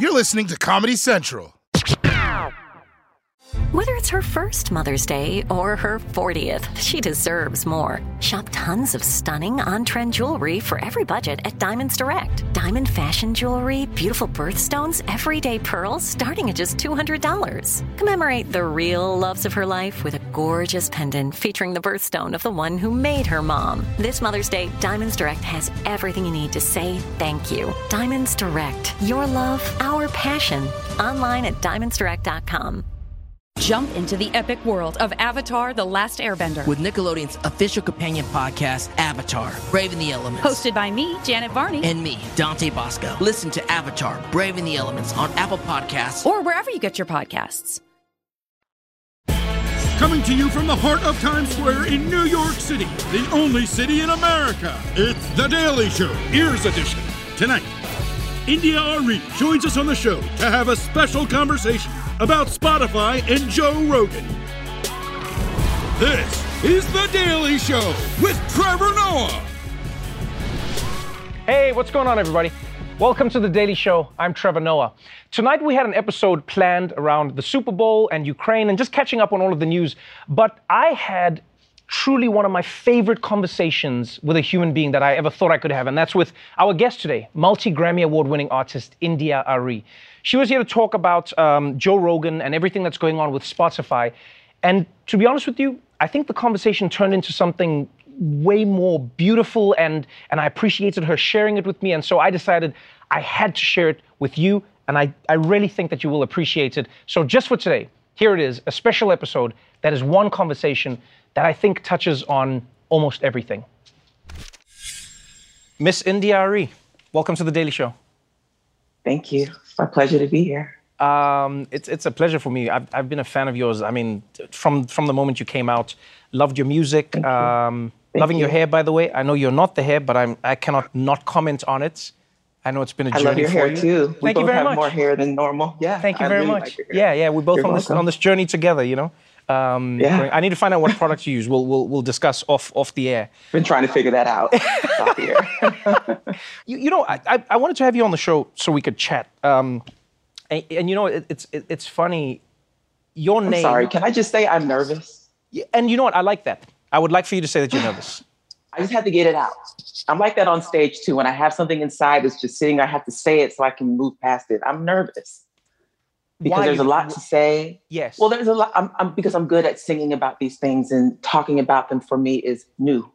You're listening to Comedy Central. Whether it's her first Mother's Day or her 40th, she deserves more. Shop tons of stunning on trend jewelry for every budget at Diamonds Direct. Diamond fashion jewelry, beautiful birthstones, everyday pearls starting at just $200. Commemorate the real loves of her life with a gorgeous pendant featuring the birthstone of the one who made her mom. This Mother's Day, Diamonds Direct has everything you need to say thank you. Diamonds Direct, your love, our passion. Online at diamondsdirect.com. Jump into the epic world of Avatar The Last Airbender. with Nickelodeon's official companion podcast, Avatar Braving the Elements. Hosted by me, Janet Varney. and me, Dante Basco. Listen to Avatar Braving the Elements on Apple Podcasts. or wherever you get your podcasts. Coming to you from the heart of Times Square in New York City, the only city in America. It's The Daily Show, Ears Edition. Tonight, India Arie joins us on the show to have a special conversation about Spotify and Joe Rogan. This is The Daily Show with Trevor Noah. Hey, what's going on, everybody? Welcome to the Daily Show. I'm Trevor Noah. Tonight we had an episode planned around the Super Bowl and Ukraine and just catching up on all of the news. But I had truly one of my favorite conversations with a human being that I ever thought I could have, and that's with our guest today, multi Grammy Award winning artist India Arie. She was here to talk about um, Joe Rogan and everything that's going on with Spotify. And to be honest with you, I think the conversation turned into something way more beautiful and and I appreciated her sharing it with me and so I decided I had to share it with you and I, I really think that you will appreciate it. So just for today, here it is, a special episode that is one conversation that I think touches on almost everything. Miss India Arie, welcome to the Daily Show. Thank you. It's my pleasure to be here. Um, it's it's a pleasure for me. I've, I've been a fan of yours. I mean, from from the moment you came out, loved your music. You. Um, Thank loving your hair, by the way. I know you're not the hair, but I'm I cannot not comment on it. I know it's been a journey I love your for hair you. too. We Thank both you very have much. more hair than normal. Yeah. Thank you I very really much. like yeah, yeah, we're both You're on this on this journey together. You know. Um, Yeah. I need to find out what products you use. We'll we'll we'll discuss off off the air. Been trying to figure that out. Stop here. You, you know, I, I wanted to have you on the show so we could chat. Um, and, and you know, it, it's it, it's funny. Your I'm name. sorry. Can I just say I'm nervous? Yeah, And you know what? I like that. I would like for you to say that you're nervous. I just had to get it out. I'm like that on stage too. When I have something inside that's just sitting, I have to say it so I can move past it. I'm nervous because Why there's a lot to say. Yes. Well, there's a lot. I'm, I'm because I'm good at singing about these things and talking about them. For me, is new.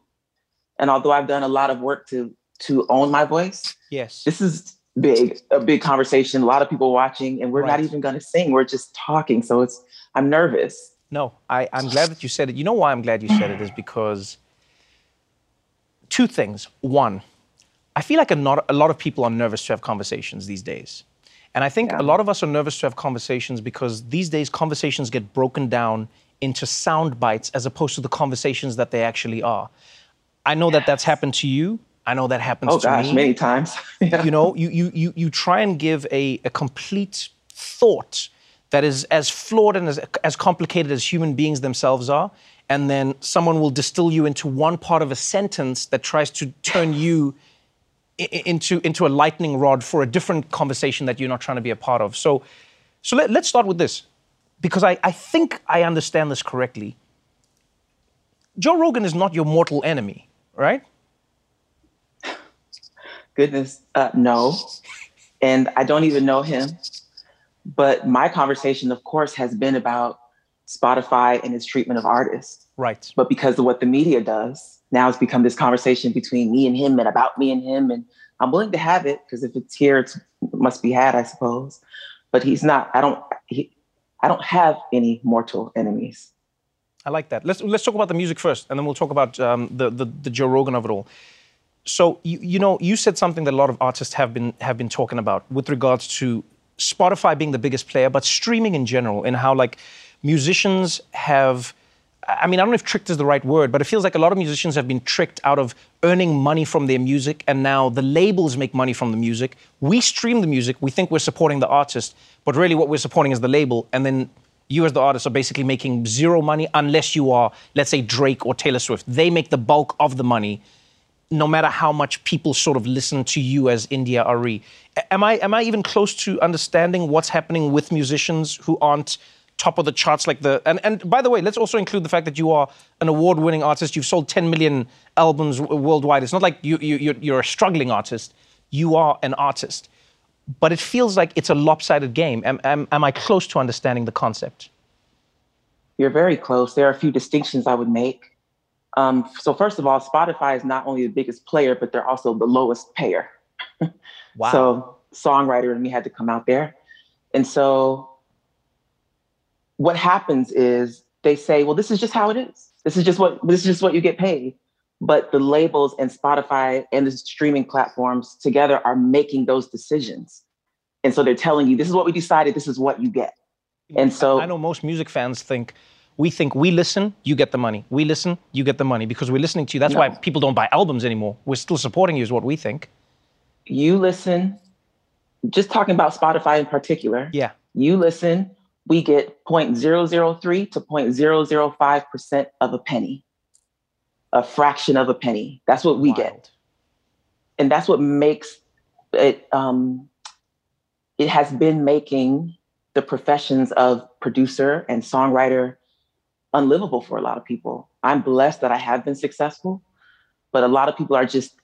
And although I've done a lot of work to to own my voice, yes. this is big, a big conversation. A lot of people watching, and we're Right. not even going to sing. We're just talking. So it's I'm nervous. No, I, I'm glad that you said it. You know why I'm glad you said it is because two things. One, I feel like a, not, a lot of people are nervous to have conversations these days. And I think a lot of us are nervous to have conversations because these days conversations get broken down into sound bites as opposed to the conversations that they actually are. I know that that's happened to you. I know that happens Oh to gosh, me. many times. Yeah. you know you, you you you try and give a, a complete thought that is as flawed and as, as complicated as human beings themselves are and then someone will distill you into one part of a sentence that tries to turn you into into a lightning rod for a different conversation that you're not trying to be a part of so so let, let's start with this because I, I think i understand this correctly joe rogan is not your mortal enemy right Goodness, uh, no. And I don't even know him. But my conversation, of course, has been about Spotify and its treatment of artists. right But because of what the media does, now it's become this conversation between me and him and about me and him. And I'm willing to have it because if it's here, it's, it must be had, I suppose. But he's not. I don't. He, I don't have any mortal enemies. I like that. Let's let's talk about the music first, and then we'll talk about um, the, the the Joe Rogan of it all. So you you know you said something that a lot of artists have been have been talking about with regards to Spotify being the biggest player, but streaming in general, and how like musicians have. I mean, I don't know if tricked is the right word, but it feels like a lot of musicians have been tricked out of earning money from their music, and now the labels make money from the music. We stream the music, we think we're supporting the artist, but really what we're supporting is the label, and then you as the artist are basically making zero money unless you are, let's say, Drake or Taylor Swift. They make the bulk of the money. No matter how much people sort of listen to you as India Arie. Am I am I even close to understanding what's happening with musicians who aren't top of the charts like the and and by the way, let's also include the fact that you are an award-winning artist. You've sold 10 million albums worldwide. It's not like you you you're, you're a struggling artist. You are an artist. But it feels like it's a lopsided game. Am, am, am I close to understanding the concept? You're very close. There are a few distinctions I would make. Um, so first of all, Spotify is not only the biggest player, but they're also the lowest payer. wow. So songwriter and me had to come out there. And so what happens is they say, well, this is just how it is. This is just what this is just what you get paid. But the labels and Spotify and the streaming platforms together are making those decisions. And so they're telling you, this is what we decided, this is what you get. And so I know most music fans think we think we listen, you get the money. We listen, you get the money because we're listening to you. That's no. why people don't buy albums anymore. We're still supporting you, is what we think. You listen, just talking about Spotify in particular. Yeah. You listen, we get 0.003 to 0.005% of a penny, a fraction of a penny. That's what we Wild. get. And that's what makes it, um, it has been making the professions of producer and songwriter unlivable for a lot of people. I'm blessed that I have been successful, but a lot of people are just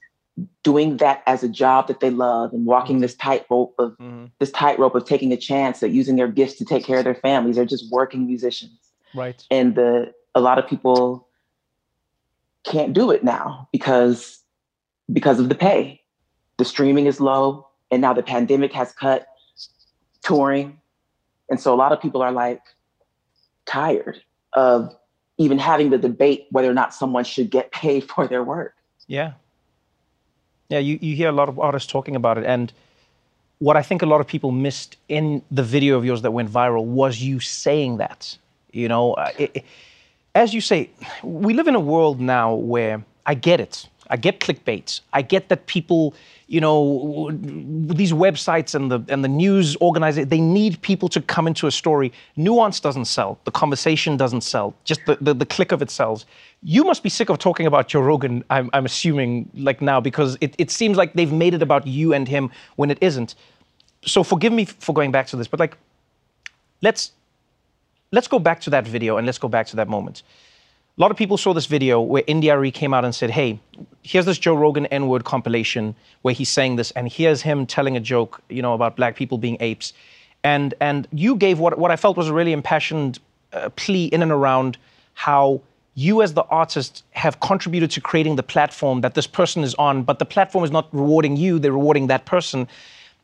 doing that as a job that they love and walking mm-hmm. this tightrope of mm-hmm. this tightrope of taking a chance at using their gifts to take care of their families. They're just working musicians. Right. And the a lot of people can't do it now because because of the pay. The streaming is low and now the pandemic has cut touring. And so a lot of people are like tired of even having the debate whether or not someone should get paid for their work. Yeah. Yeah, you, you hear a lot of artists talking about it. And what I think a lot of people missed in the video of yours that went viral was you saying that. You know, it, it, as you say, we live in a world now where I get it. I get clickbait. I get that people, you know, these websites and the and the news organizers, they need people to come into a story. Nuance doesn't sell. The conversation doesn't sell. Just the, the, the click of it sells. You must be sick of talking about Joe Rogan, I'm, I'm assuming, like now, because it, it seems like they've made it about you and him when it isn't. So forgive me for going back to this, but like, let's let's go back to that video and let's go back to that moment a lot of people saw this video where Arie came out and said, hey, here's this Joe Rogan N-word compilation where he's saying this, and here's him telling a joke, you know, about black people being apes. And, and you gave what, what I felt was a really impassioned uh, plea in and around how you as the artist have contributed to creating the platform that this person is on, but the platform is not rewarding you, they're rewarding that person.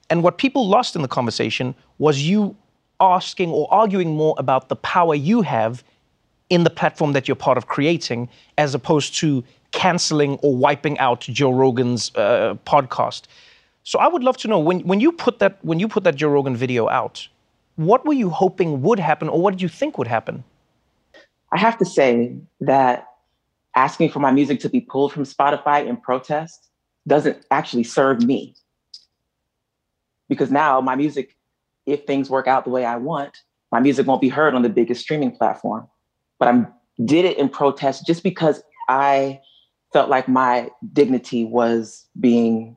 And what people lost in the conversation was you asking or arguing more about the power you have in the platform that you're part of creating, as opposed to canceling or wiping out Joe Rogan's uh, podcast. So I would love to know when, when you put that when you put that Joe Rogan video out, what were you hoping would happen, or what did you think would happen? I have to say that asking for my music to be pulled from Spotify in protest doesn't actually serve me. Because now my music, if things work out the way I want, my music won't be heard on the biggest streaming platform but I did it in protest just because I felt like my dignity was being,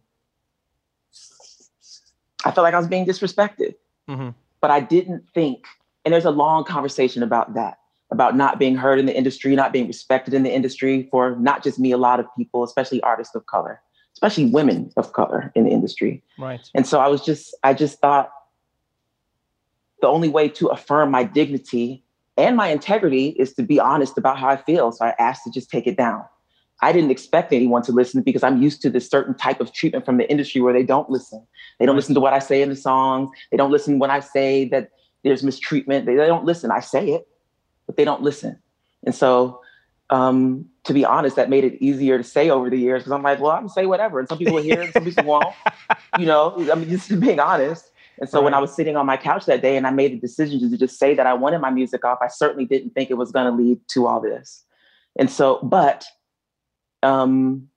I felt like I was being disrespected. Mm-hmm. But I didn't think, and there's a long conversation about that, about not being heard in the industry, not being respected in the industry for not just me, a lot of people, especially artists of color, especially women of color in the industry. Right. And so I was just, I just thought the only way to affirm my dignity and my integrity is to be honest about how I feel. So I asked to just take it down. I didn't expect anyone to listen because I'm used to this certain type of treatment from the industry where they don't listen. They don't listen to what I say in the songs. They don't listen when I say that there's mistreatment. They, they don't listen. I say it, but they don't listen. And so, um, to be honest, that made it easier to say over the years because I'm like, well, I'm gonna say whatever, and some people will hear it, and some people won't. You know, I mean, just being honest. And so right. when I was sitting on my couch that day and I made the decision to just say that I wanted my music off, I certainly didn't think it was going to lead to all this. And so, but um,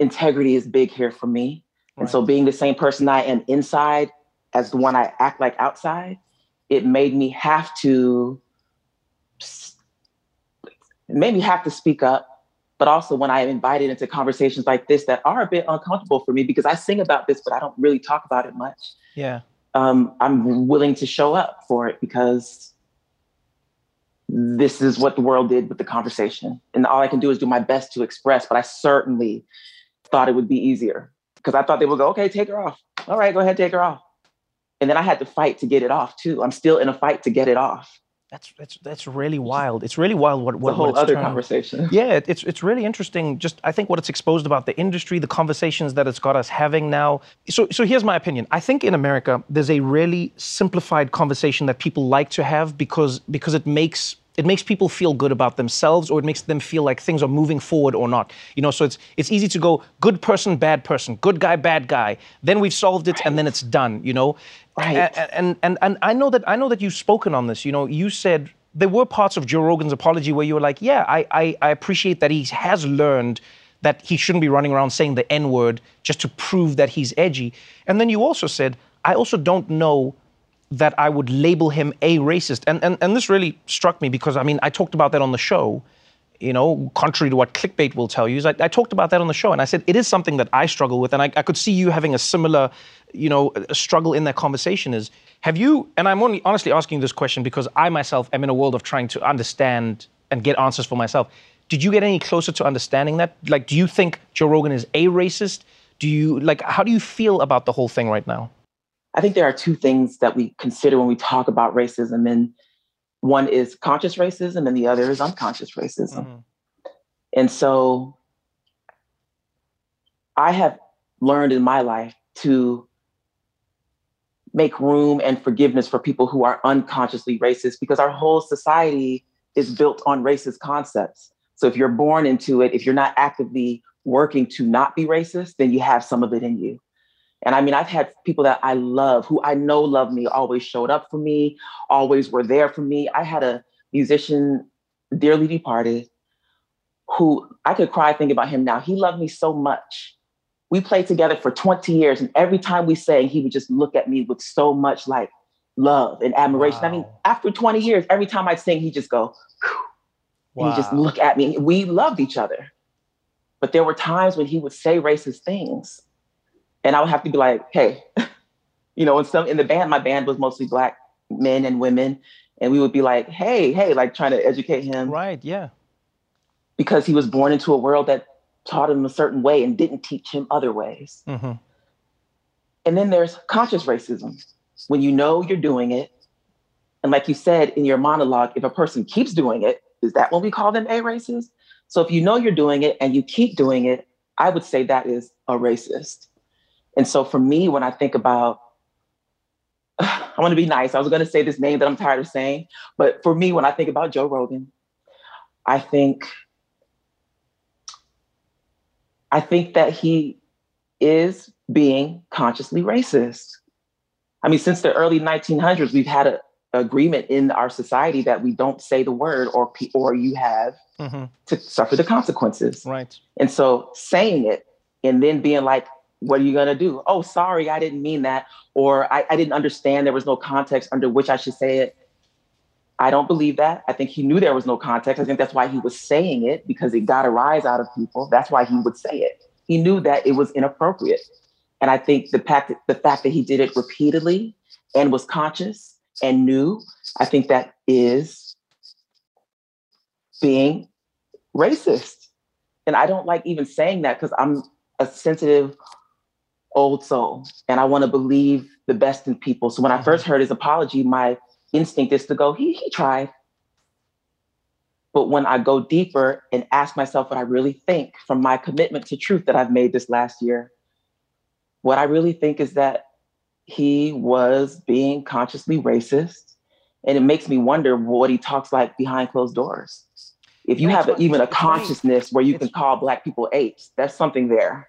integrity is big here for me. Right. And so being the same person I am inside as the one I act like outside, it made me have to, it made me have to speak up but also when I'm invited into conversations like this that are a bit uncomfortable for me because I sing about this, but I don't really talk about it much. Yeah. Um, I'm willing to show up for it because this is what the world did with the conversation. And all I can do is do my best to express, but I certainly thought it would be easier because I thought they would go, okay, take her off. All right, go ahead, take her off. And then I had to fight to get it off too. I'm still in a fight to get it off. That's that's that's really wild. It's really wild. What what a whole what other turned- conversation. Yeah, it's it's really interesting. Just I think what it's exposed about the industry, the conversations that it's got us having now. So so here's my opinion. I think in America there's a really simplified conversation that people like to have because because it makes it makes people feel good about themselves or it makes them feel like things are moving forward or not. You know, so it's it's easy to go good person, bad person, good guy, bad guy. Then we've solved it and then it's done, you know. Right. And, and and and I know that I know that you've spoken on this. You know, you said there were parts of Joe Rogan's apology where you were like, yeah, I I, I appreciate that he has learned that he shouldn't be running around saying the N word just to prove that he's edgy. And then you also said, I also don't know that I would label him a racist. And, and, and this really struck me because, I mean, I talked about that on the show, you know, contrary to what clickbait will tell you, is I, I talked about that on the show. And I said, it is something that I struggle with. And I, I could see you having a similar, you know, a struggle in that conversation is, have you, and I'm only honestly asking this question because I myself am in a world of trying to understand and get answers for myself. Did you get any closer to understanding that? Like, do you think Joe Rogan is a racist? Do you, like, how do you feel about the whole thing right now? I think there are two things that we consider when we talk about racism, and one is conscious racism, and the other is unconscious racism. Mhm. And so I have learned in my life to make room and forgiveness for people who are unconsciously racist because our whole society is built on racist concepts. So if you're born into it, if you're not actively working to not be racist, then you have some of it in you. And I mean, I've had people that I love, who I know love me, always showed up for me, always were there for me. I had a musician, dearly departed, who I could cry thinking about him now. He loved me so much. We played together for 20 years, and every time we sang, he would just look at me with so much like love and admiration. I mean, after 20 years, every time I'd sing, he'd just go, and he'd just look at me. We loved each other. But there were times when he would say racist things. And I would have to be like, hey, you know, in some in the band, my band was mostly black men and women. And we would be like, hey, hey, like trying to educate him Right, yeah. because he was born into a world that taught him a certain way and didn't teach him other ways. hmm And then there's conscious racism when you know you're doing it. And like you said in your monologue, if a person keeps doing it, is that when we call them a racist? So if you know you're doing it and you keep doing it, I would say that is a racist. And so for me, when I think about, I want to be nice. I was going to say this name that I'm tired of saying, but for me, when I think about Joe Rogan, I think, I think that he is being consciously racist. I mean, since the early 1900s, we've had an agreement in our society that we don't say the word, or or you have hmm to suffer the consequences. Right. And so, saying it and then being like, "What are you gonna do?" Oh, sorry, I didn't mean that, or I, I didn't understand. There was no context under which I should say it. I don't believe that. I think he knew there was no context. I think that's why he was saying it because it got a rise out of people. That's why he would say it. He knew that it was inappropriate. And I think the fact that, the fact that he did it repeatedly and was conscious and knew, I think that is being racist. And I don't like even saying that because I'm a sensitive old soul and I want to believe the best in people. So when I first mm-hmm. heard his apology, my instinct is to go, he, he tried. But when I go deeper and ask myself what I really think from my commitment to truth that I've made this last year, what I really think is that he was being consciously racist. And it makes me wonder what he talks like behind closed doors. If you That's have even a consciousness where you can call Black people apes, that's something there.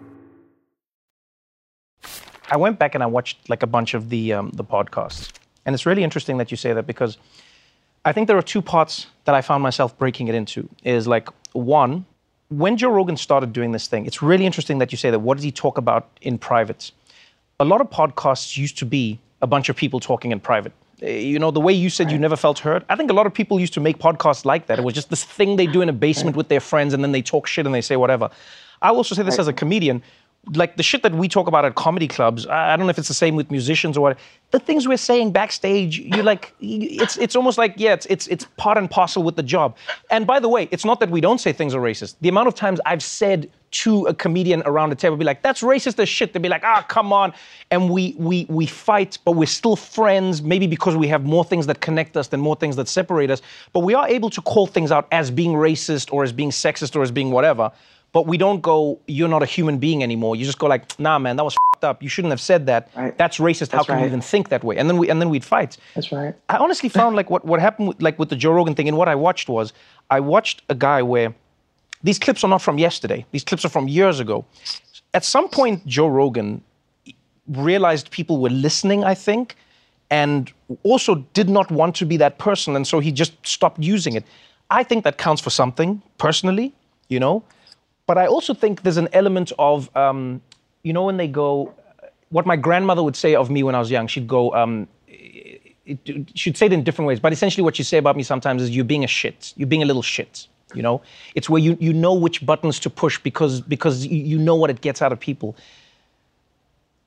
I went back and I watched like a bunch of the um, the podcasts, and it's really interesting that you say that because I think there are two parts that I found myself breaking it into. Is like one, when Joe Rogan started doing this thing, it's really interesting that you say that. What does he talk about in private? A lot of podcasts used to be a bunch of people talking in private. Eh, you know, the way you said you never felt heard, I think a lot of people used to make podcasts like that. It was just this thing they do in a basement with their friends and then they talk shit and they say whatever. I will also say this as a comedian like the shit that we talk about at comedy clubs, I don't know if it's the same with musicians or what. The things we're saying backstage, you like, it's it's almost like yeah, it's it's it's part and parcel with the job. And by the way, it's not that we don't say things are racist. The amount of times I've said to a comedian around the table, be like, "That's racist as shit." They'd be like, "Ah, come on," and we we we fight, but we're still friends. Maybe because we have more things that connect us than more things that separate us. But we are able to call things out as being racist or as being sexist or as being whatever but we don't go, you're not a human being anymore. You just go like, nah, man, that was up. You shouldn't have said that. Right. That's racist. That's How can right. you even think that way? And then we and then we'd fight. That's right. I honestly found like what, what happened with, like with the Joe Rogan thing and what I watched was I watched a guy where these clips are not from yesterday. These clips are from years ago. At some point, Joe Rogan realized people were listening, I think, and also did not want to be that person, and so he just stopped using it. I think that counts for something, personally, you know. But I also think there's an element of, um, you know, when they go, what my grandmother would say of me when I was young, she'd go, um, it, it, she'd say it in different ways, but essentially what she'd say about me sometimes is you're being a shit, you're being a little shit. You know, it's where you, you know which buttons to push because because you, know what it gets out of people.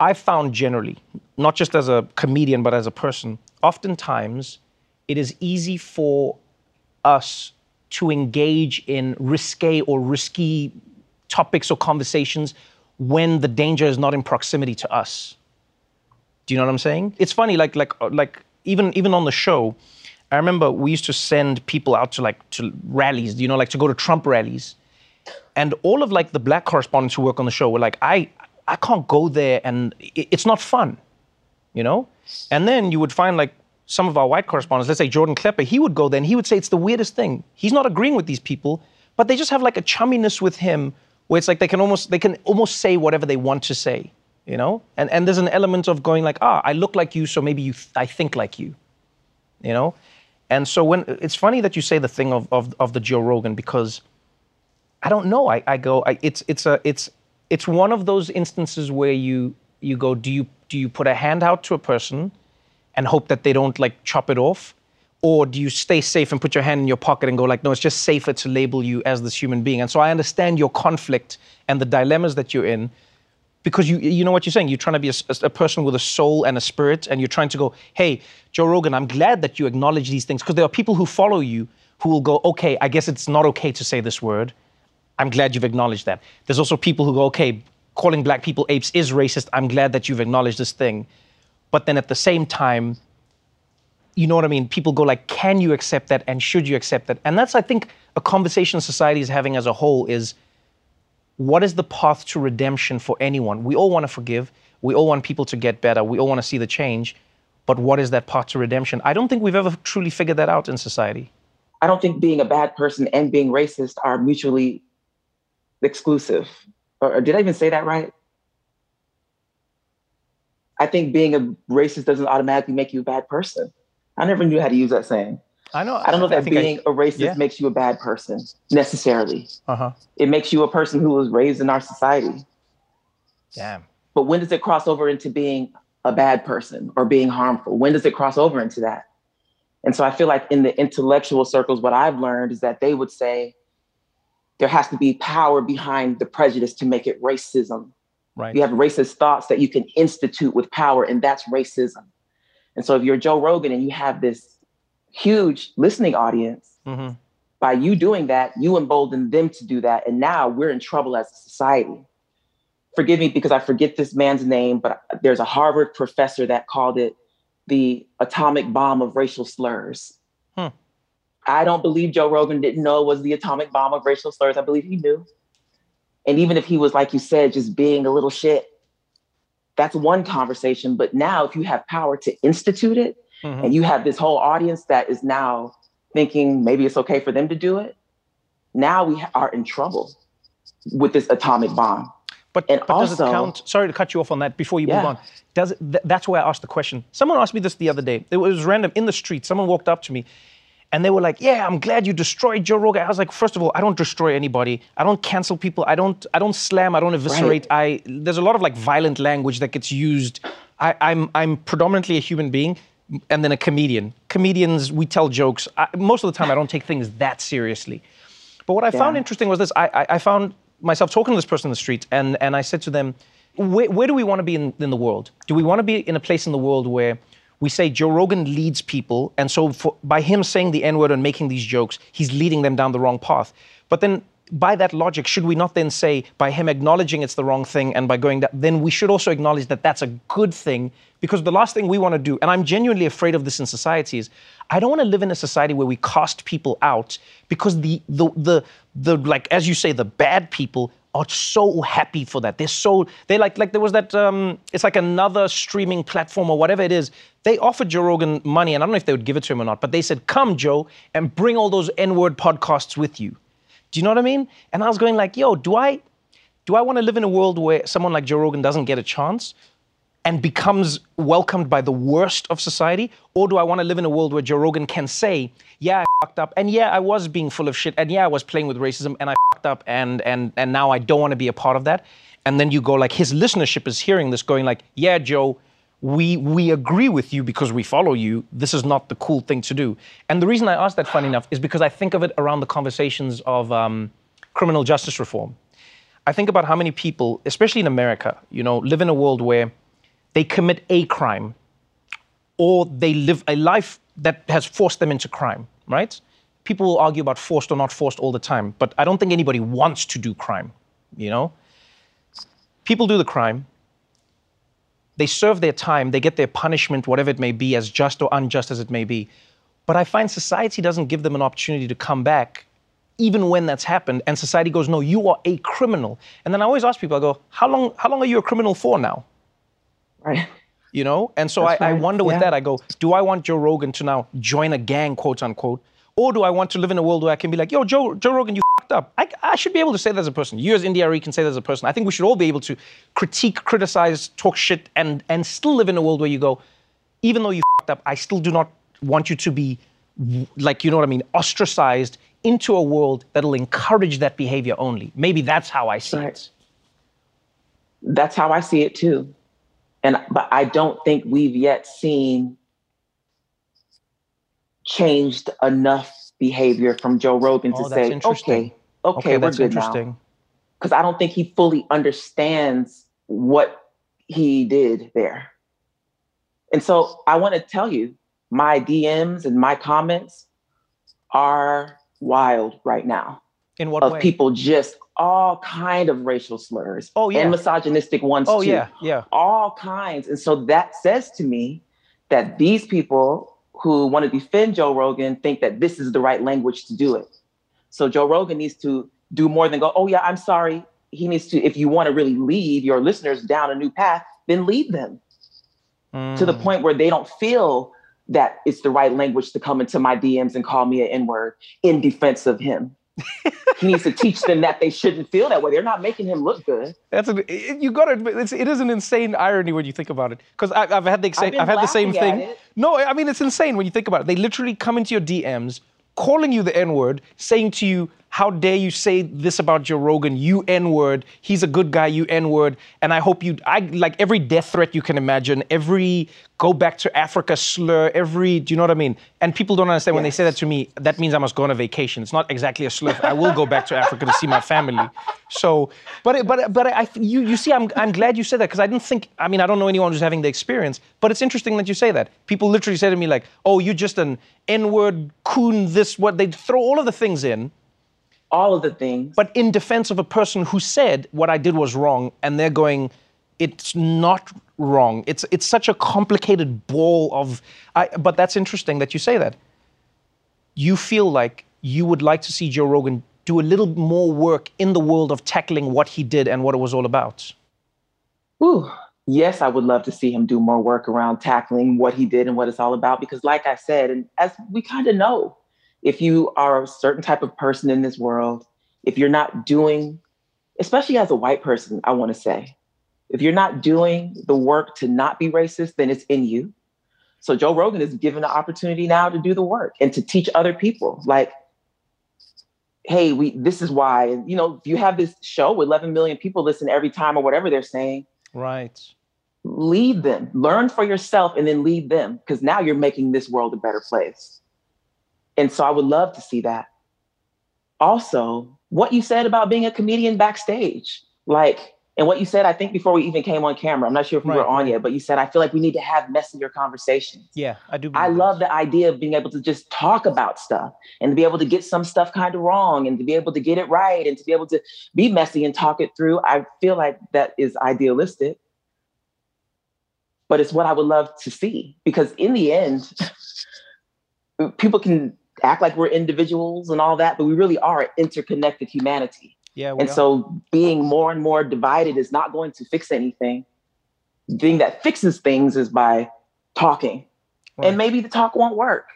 I've found generally, not just as a comedian, but as a person, oftentimes it is easy for us to engage in risque or risky topics or conversations when the danger is not in proximity to us. Do you know what I'm saying? It's funny, like like uh, like even even on the show, I remember we used to send people out to like to rallies, you know, like to go to Trump rallies. And all of like the black correspondents who work on the show were like, I I can't go there and it, it's not fun, you know? And then you would find like some of our white correspondents, let's say Jordan Klepper, he would go there and he would say it's the weirdest thing. He's not agreeing with these people, but they just have like a chumminess with him where it's like they can almost they can almost say whatever they want to say, you know? And and there's an element of going like, ah, I look like you, so maybe you th- I think like you, you know? And so when it's funny that you say the thing of of, of the Joe Rogan because I don't know. I, I go, I, it's it's a it's it's one of those instances where you you go, do you do you put a hand out to a person and hope that they don't like chop it off? Or do you stay safe and put your hand in your pocket and go like, no, it's just safer to label you as this human being? And so I understand your conflict and the dilemmas that you're in because you you know what you're saying. You're trying to be a, a, person with a soul and a spirit, and you're trying to go, hey, Joe Rogan, I'm glad that you acknowledge these things because there are people who follow you who will go, okay, I guess it's not okay to say this word. I'm glad you've acknowledged that. There's also people who go, okay, calling black people apes is racist. I'm glad that you've acknowledged this thing. But then at the same time, you know what I mean? People go like, can you accept that and should you accept that? And that's, I think, a conversation society is having as a whole is what is the path to redemption for anyone? We all want to forgive. We all want people to get better. We all want to see the change. But what is that path to redemption? I don't think we've ever truly figured that out in society. I don't think being a bad person and being racist are mutually exclusive. Or, or did I even say that right? I think being a racist doesn't automatically make you a bad person. I never knew how to use that saying. I know. I don't know I that I- being a racist yeah. makes you a bad person necessarily. Uh-huh. It makes you a person who was raised in our society. Damn. But when does it cross over into being a bad person or being harmful? When does it cross over into that? And so I feel like in the intellectual circles, what I've learned is that they would say there has to be power behind the prejudice to make it racism. Right. You have racist thoughts that you can institute with power, and that's racism. And so if you're Joe Rogan and you have this huge listening audience, hmm by you doing that, you embolden them to do that. And now we're in trouble as a society. Forgive me because I forget this man's name, but there's a Harvard professor that called it the atomic bomb of racial slurs. Hmm. I don't believe Joe Rogan didn't know it was the atomic bomb of racial slurs. I believe he knew. And even if he was, like you said, just being a little shit, that's one conversation. But now, if you have power to institute it, Mhm. and you have this whole audience that is now thinking maybe it's okay for them to do it, now we are in trouble with this atomic bomb. But, And but does it also- count? Sorry to cut you off on that before you move on. Does it, th- that's why I asked the question. Someone asked me this the other day. It was random in the street. Someone walked up to me, and they were like, "Yeah, I'm glad you destroyed Joe Rogan." I was like, first of all, I don't destroy anybody. I don't cancel people. I don't. I don't slam. I don't eviscerate. I. There's a lot of like violent language that gets used. I, I'm. I'm predominantly a human being. And then a comedian. Comedians, we tell jokes. I, most of the time, I don't take things that seriously. But what I found interesting was this. I, I, I found myself talking to this person in the street, and, and I said to them, where, where do we want to be in, in the world? Do we want to be in a place in the world where we say Joe Rogan leads people, and so for, by him saying the N word and making these jokes, he's leading them down the wrong path? But then, by that logic, should we not then say, by him acknowledging it's the wrong thing and by going that, then we should also acknowledge that that's a good thing? Because the last thing we want to do, and I'm genuinely afraid of this in society, is I don't want to live in a society where we cast people out because the the the the like as you say the bad people are so happy for that. They're so they like like there was that um it's like another streaming platform or whatever it is. They offered Joe Rogan money and I don't know if they would give it to him or not, but they said, "Come, Joe, and bring all those N-word podcasts with you." Do you know what I mean? And I was going like, "Yo, do I do I want to live in a world where someone like Joe Rogan doesn't get a chance?" And becomes welcomed by the worst of society? Or do I want to live in a world where Joe Rogan can say, yeah, I fucked up, and yeah, I was being full of shit, and yeah, I was playing with racism, and I fucked up, and and and now I don't want to be a part of that. And then you go like, his listenership is hearing this, going like, yeah, Joe, we we agree with you because we follow you. This is not the cool thing to do. And the reason I ask that, funny enough, is because I think of it around the conversations of um, criminal justice reform. I think about how many people, especially in America, you know, live in a world where they commit a crime or they live a life that has forced them into crime, right? People will argue about forced or not forced all the time, but I don't think anybody wants to do crime, you know? People do the crime, they serve their time, they get their punishment, whatever it may be, as just or unjust as it may be. But I find society doesn't give them an opportunity to come back even when that's happened, and society goes, no, you are a criminal. And then I always ask people, I go, how long, how long are you a criminal for now? Right. you know and so I, I wonder with yeah. that i go do i want joe rogan to now join a gang quote unquote or do i want to live in a world where i can be like yo joe, joe rogan you fucked up I, I should be able to say that as a person you as india can say that as a person i think we should all be able to critique criticize talk shit and and still live in a world where you go even though you fucked up i still do not want you to be like you know what i mean ostracized into a world that'll encourage that behavior only maybe that's how i see Right. it That's how I see it too. And but I don't think we've yet seen changed enough behavior from Joe Rogan to Oh, that's say, okay, okay, okay we're that's good now. interesting Because I don't think he fully understands what he did there. And so I want to tell you, my DMs and my comments are wild right now in what of way people just all kind of racial slurs Oh, yeah. and misogynistic ones oh too yeah yeah all kinds. And so that says to me that these people who want to defend Joe Rogan think that this is the right language to do it. So Joe Rogan needs to do more than go, oh, yeah, I'm sorry. He needs to, if you want to really lead your listeners down a new path, then lead them to the Mm. point where they don't feel that it's the right language to come into my DMs and call me an N word in defense of him. he needs to teach them that they shouldn't feel that way. They're not making him look good. That's a, it, you got to it's, it is an insane irony when you think about it. Because I've had the I've same I've had the same thing. it. No, I mean it's insane when you think about it. They literally come into your DMs, calling you the N word, saying to you, "How dare you say this about Joe Rogan? You N word. He's a good guy. You N word." And I hope you, I like every death threat you can imagine, every go back to Africa slur, every. Do you know what I mean? And people don't understand when they say that to me. That means I must go on a vacation. It's not exactly a slur. I will go back to Africa to see my family. So, but but but I you you see, I'm I'm glad you said that because I didn't think. I mean, I don't know anyone who's having the experience, but it's interesting that you say that. People literally say to me like, "Oh, you're just an N-word coon." This what they throw all of the things in, All of the things. but in defense of a person who said what I did was wrong, and they're going, "It's not wrong." It's it's such a complicated ball of. I, but that's interesting that you say that. You feel like you would like to see Joe Rogan do a little more work in the world of tackling what he did and what it was all about. Whew. Yes, I would love to see him do more work around tackling what he did and what it's all about. Because, like I said, and as we kind of know, if you are a certain type of person in this world, if you're not doing, especially as a white person, I want to say, if you're not doing the work to not be racist, then it's in you. So Joe Rogan is given the opportunity now to do the work and to teach other people. Like, hey, we this is why. And you know, if you have this show with 11 million people listen every time or whatever they're saying, right? Lead them, learn for yourself, and then lead them because now you're making this world a better place. And so I would love to see that. Also, what you said about being a comedian backstage, like and what you said, I think before we even came on camera, I'm not sure if we right, were on right. yet, but you said, I feel like we need to have messier conversations. Yeah, I do. I love the idea of being able to just talk about stuff and to be able to get some stuff kind of wrong and to be able to get it right and to be able to be messy and talk it through. I feel like that is idealistic, but it's what I would love to see because in the end, people can act like we're individuals and all that, but we really are interconnected humanity. Yeah. And are. so being more and more divided is not going to fix anything. The thing that fixes things is by talking. Right. And maybe the talk won't work,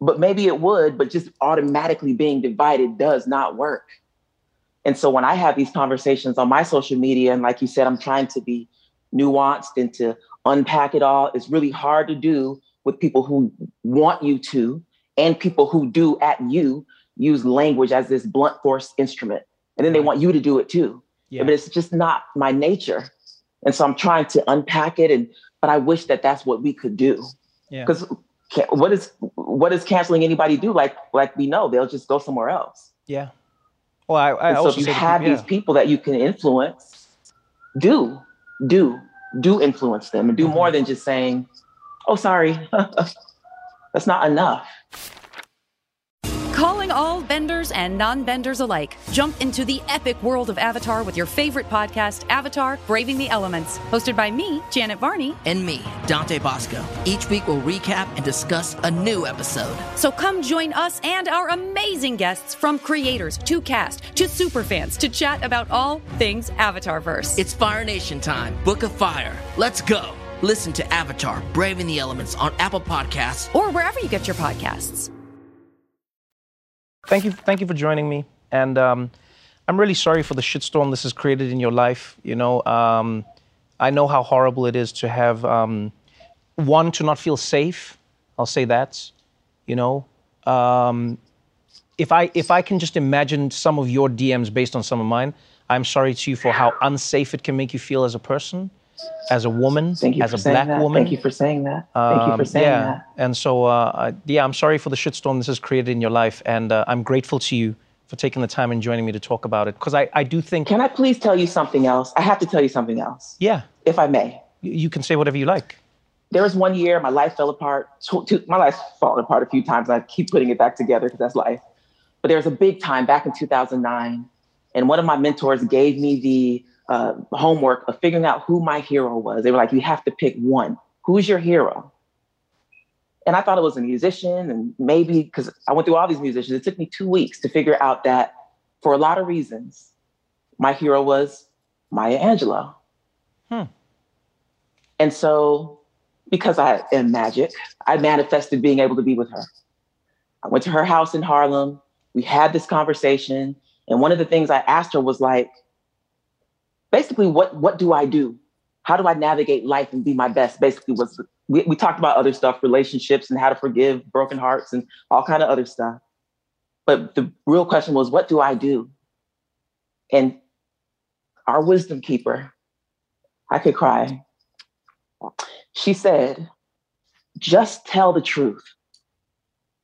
but maybe it would, but just automatically being divided does not work. And so when I have these conversations on my social media, and like you said, I'm trying to be nuanced and to unpack it all, it's really hard to do with people who want you to and people who do at you use language as this blunt force instrument and then they want you to do it too. Yeah. But it's just not my nature. And so I'm trying to unpack it and but I wish that that's what we could do. Because yeah. what is what is canceling anybody do? Like like we know they'll just go somewhere else. Yeah. Well, I, I so if you have people, yeah. these people that you can influence, do do do influence them and do mm-hmm. more than just saying, "Oh, sorry, that's not enough." Calling all benders and non benders alike. Jump into the epic world of Avatar with your favorite podcast, Avatar Braving the Elements, hosted by me, Janet Varney. And me, Dante Basco. Each week we'll recap and discuss a new episode. So come join us and our amazing guests from creators to cast to superfans to chat about all things Avatarverse. It's Fire Nation time. Book of Fire. Let's go. Listen to Avatar Braving the Elements on Apple Podcasts or wherever you get your podcasts thank you, thank you for joining me. And um, I'm really sorry for the shitstorm this has created in your life. You know, um, I know how horrible it is to have um, one to not feel safe. I'll say that. You know, um, if I if I can just imagine some of your DMs based on some of mine, I'm sorry to you for how unsafe it can make you feel as a person as a woman, as a black that. woman. Thank you for saying that. Thank you for um, saying yeah. that. And so, uh, I, yeah, I'm sorry for the shitstorm this has created in your life, and uh, I'm grateful to you for taking the time and joining me to talk about it because I, I do think. Can I please tell you something else? I have to tell you something else. Yeah. If I may. You can say whatever you like. There was one year my life fell apart. My life's fallen apart a few times. and I keep putting it back together because that's life. But there was a big time back in 2009, and one of my mentors gave me the uh, homework of figuring out who my hero was. They were like, you have to pick one. Who's your hero? And I thought it was a musician, and maybe because I went through all these musicians, it took me two weeks to figure out that for a lot of reasons, my hero was Maya Angelou. Hmm. And so, because I am magic, I manifested being able to be with her. I went to her house in Harlem. We had this conversation. And one of the things I asked her was like, basically what what do I do? How do I navigate life and be my best? Basically was we, we talked about other stuff, relationships and how to forgive broken hearts and all kind of other stuff. But the real question was, what do I do? And our wisdom keeper, I could cry. She said, just tell the truth.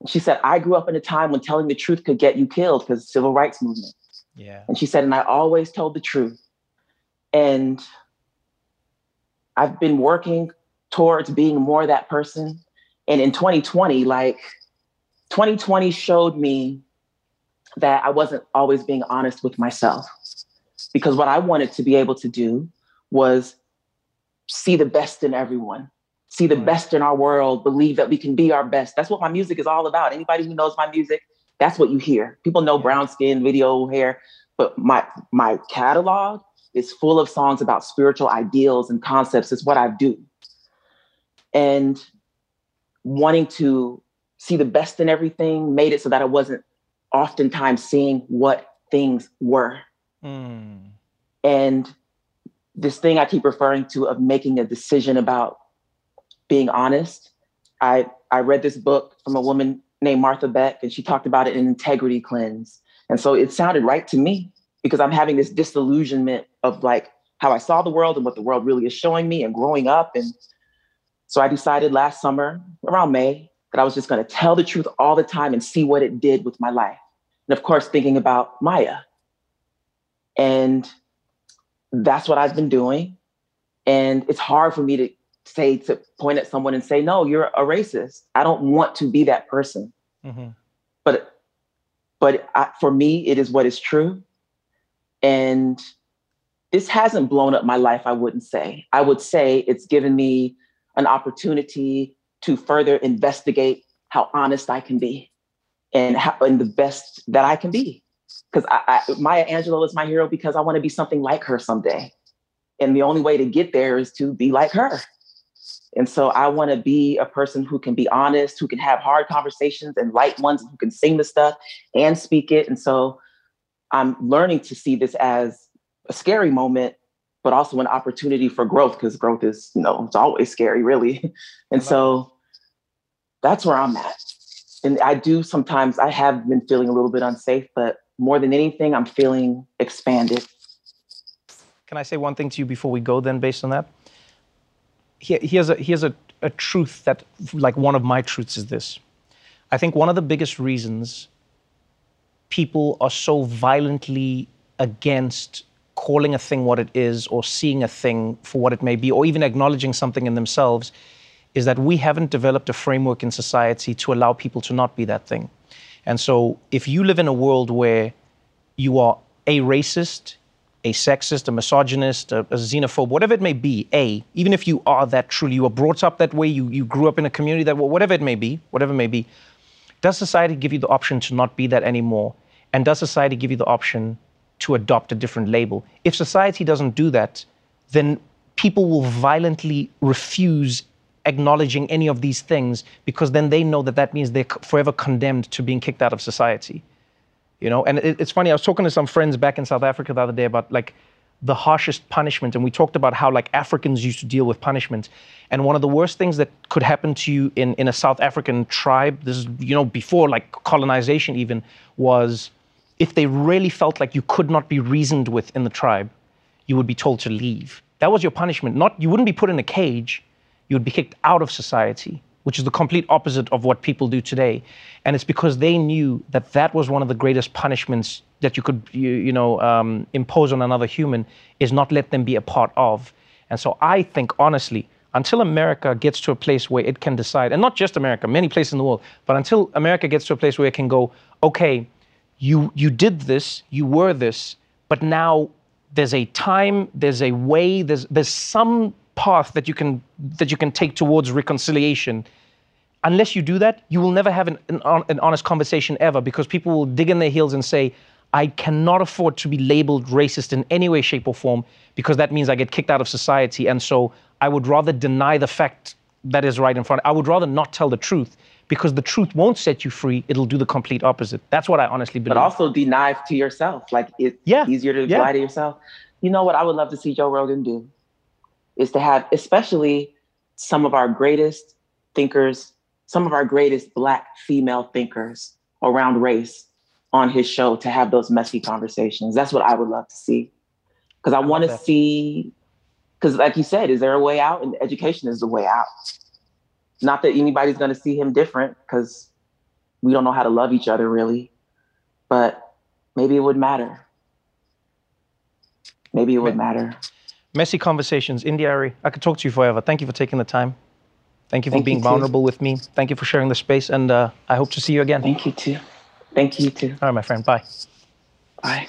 She said, I grew up in a time when telling the truth could get you killed because civil rights movement. Yeah. And she said, and I always told the truth. And I've been working towards being more that person. And in 2020, like 2020 showed me that I wasn't always being honest with myself. Because what I wanted to be able to do was see the best in everyone, see the mm-hmm. best in our world, believe that we can be our best. That's what my music is all about. Anybody who knows my music, that's what you hear. People know brown skin, video, hair, but my my catalog is full of songs about spiritual ideals and concepts is what I do. And wanting to see the best in everything made it so that I wasn't oftentimes seeing what things were. Mm. And this thing I keep referring to of making a decision about being honest. I, I read this book from a woman named Martha Beck, and she talked about it in Integrity Cleanse. And so it sounded right to me because I'm having this disillusionment of like how I saw the world and what the world really is showing me and growing up. And so I decided last summer, around May, that I was just going to tell the truth all the time and see what it did with my life. And of course, thinking about Maya. And that's what I've been doing. And it's hard for me to say, to point at someone and say, no, you're a racist. I don't want to be that person. Mm-hmm. But, but I, for me, it is what is true. And this hasn't blown up my life, I wouldn't say. I would say it's given me an opportunity to further investigate how honest I can be and how and the best that I can be. Because Maya Angelou is my hero because I want to be something like her someday. And the only way to get there is to be like her. And so I want to be a person who can be honest, who can have hard conversations and light ones, who can sing the stuff and speak it. And so I'm learning to see this as a scary moment, but also an opportunity for growth because growth is, you know, it's always scary, really. and so that's where I'm at. And I do sometimes, I have been feeling a little bit unsafe, but more than anything, I'm feeling expanded. Can I say one thing to you before we go, then, based on that? Here, here's a, here's a, a truth that, like, one of my truths is this. I think one of the biggest reasons people are so violently against calling a thing what it is or seeing a thing for what it may be or even acknowledging something in themselves is that we haven't developed a framework in society to allow people to not be that thing. And so if you live in a world where you are a racist, a sexist, a misogynist, a, a, xenophobe, whatever it may be, A, even if you are that truly, you were brought up that way, you, you grew up in a community that, whatever it may be, whatever it may be, does society give you the option to not be that anymore? And does society give you the option to adopt a different label? If society doesn't do that, then people will violently refuse acknowledging any of these things because then they know that that means they're forever condemned to being kicked out of society. You know, and it, it's funny. I was talking to some friends back in South Africa the other day about like the harshest punishment, and we talked about how like Africans used to deal with punishment. And one of the worst things that could happen to you in in a South African tribe, this is you know before like colonization even, was if they really felt like you could not be reasoned with in the tribe, you would be told to leave. That was your punishment. Not you wouldn't be put in a cage you would be kicked out of society, which is the complete opposite of what people do today. And it's because they knew that that was one of the greatest punishments that you could, you, you know, um, impose on another human is not let them be a part of. And so I think, honestly, until America gets to a place where it can decide, and not just America, many places in the world, but until America gets to a place where it can go, okay, you you did this, you were this, but now there's a time, there's a way, there's there's some path that you can that you can take towards reconciliation. Unless you do that you will never have an, an, an, honest conversation ever because people will dig in their heels and say i cannot afford to be labeled racist in any way shape or form because that means i get kicked out of society and so i would rather deny the fact that is right in front i would rather not tell the truth because the truth won't set you free it'll do the complete opposite that's what i honestly believe but also deny to yourself like it's yeah. easier to yeah. lie to yourself you know what i would love to see joe rogan do is to have, especially some of our greatest thinkers, some of our greatest Black female thinkers around race on his show to have those messy conversations. That's what I would love to see. Because I, I want to see, because like you said, is there a way out? And education is the way out. Not that anybody's going to see him different, because we don't know how to love each other really, but maybe it would matter. Maybe it would matter. Messy conversations. India I could talk to you forever. Thank you for taking the time. Thank you for Thank being you vulnerable too. with me. Thank you for sharing the space, and uh, I hope to see you again. Thank you too. Thank you too. All right, my friend. Bye. Bye.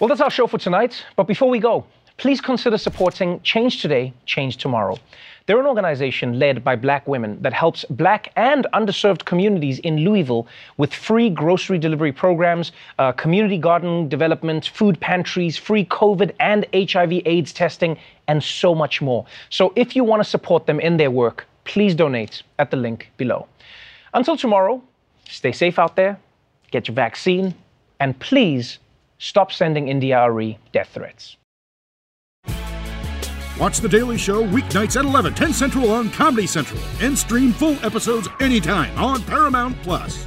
Well, that's our show for tonight. But before we go, please consider supporting Change Today, Change Tomorrow. They're an organization led by black women that helps black and underserved communities in Louisville with free grocery delivery programs, uh, community garden development, food pantries, free COVID and HIV AIDS testing, and so much more. So if you want to support them in their work, please donate at the link below. Until tomorrow, stay safe out there, get your vaccine, and please stop sending India Arie death threats. Watch The Daily Show weeknights at 11, 10 Central on Comedy Central, and stream full episodes anytime on Paramount Plus.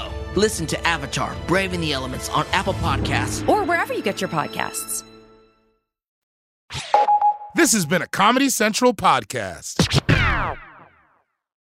Listen to Avatar Braving the Elements on Apple Podcasts or wherever you get your podcasts. This has been a Comedy Central podcast.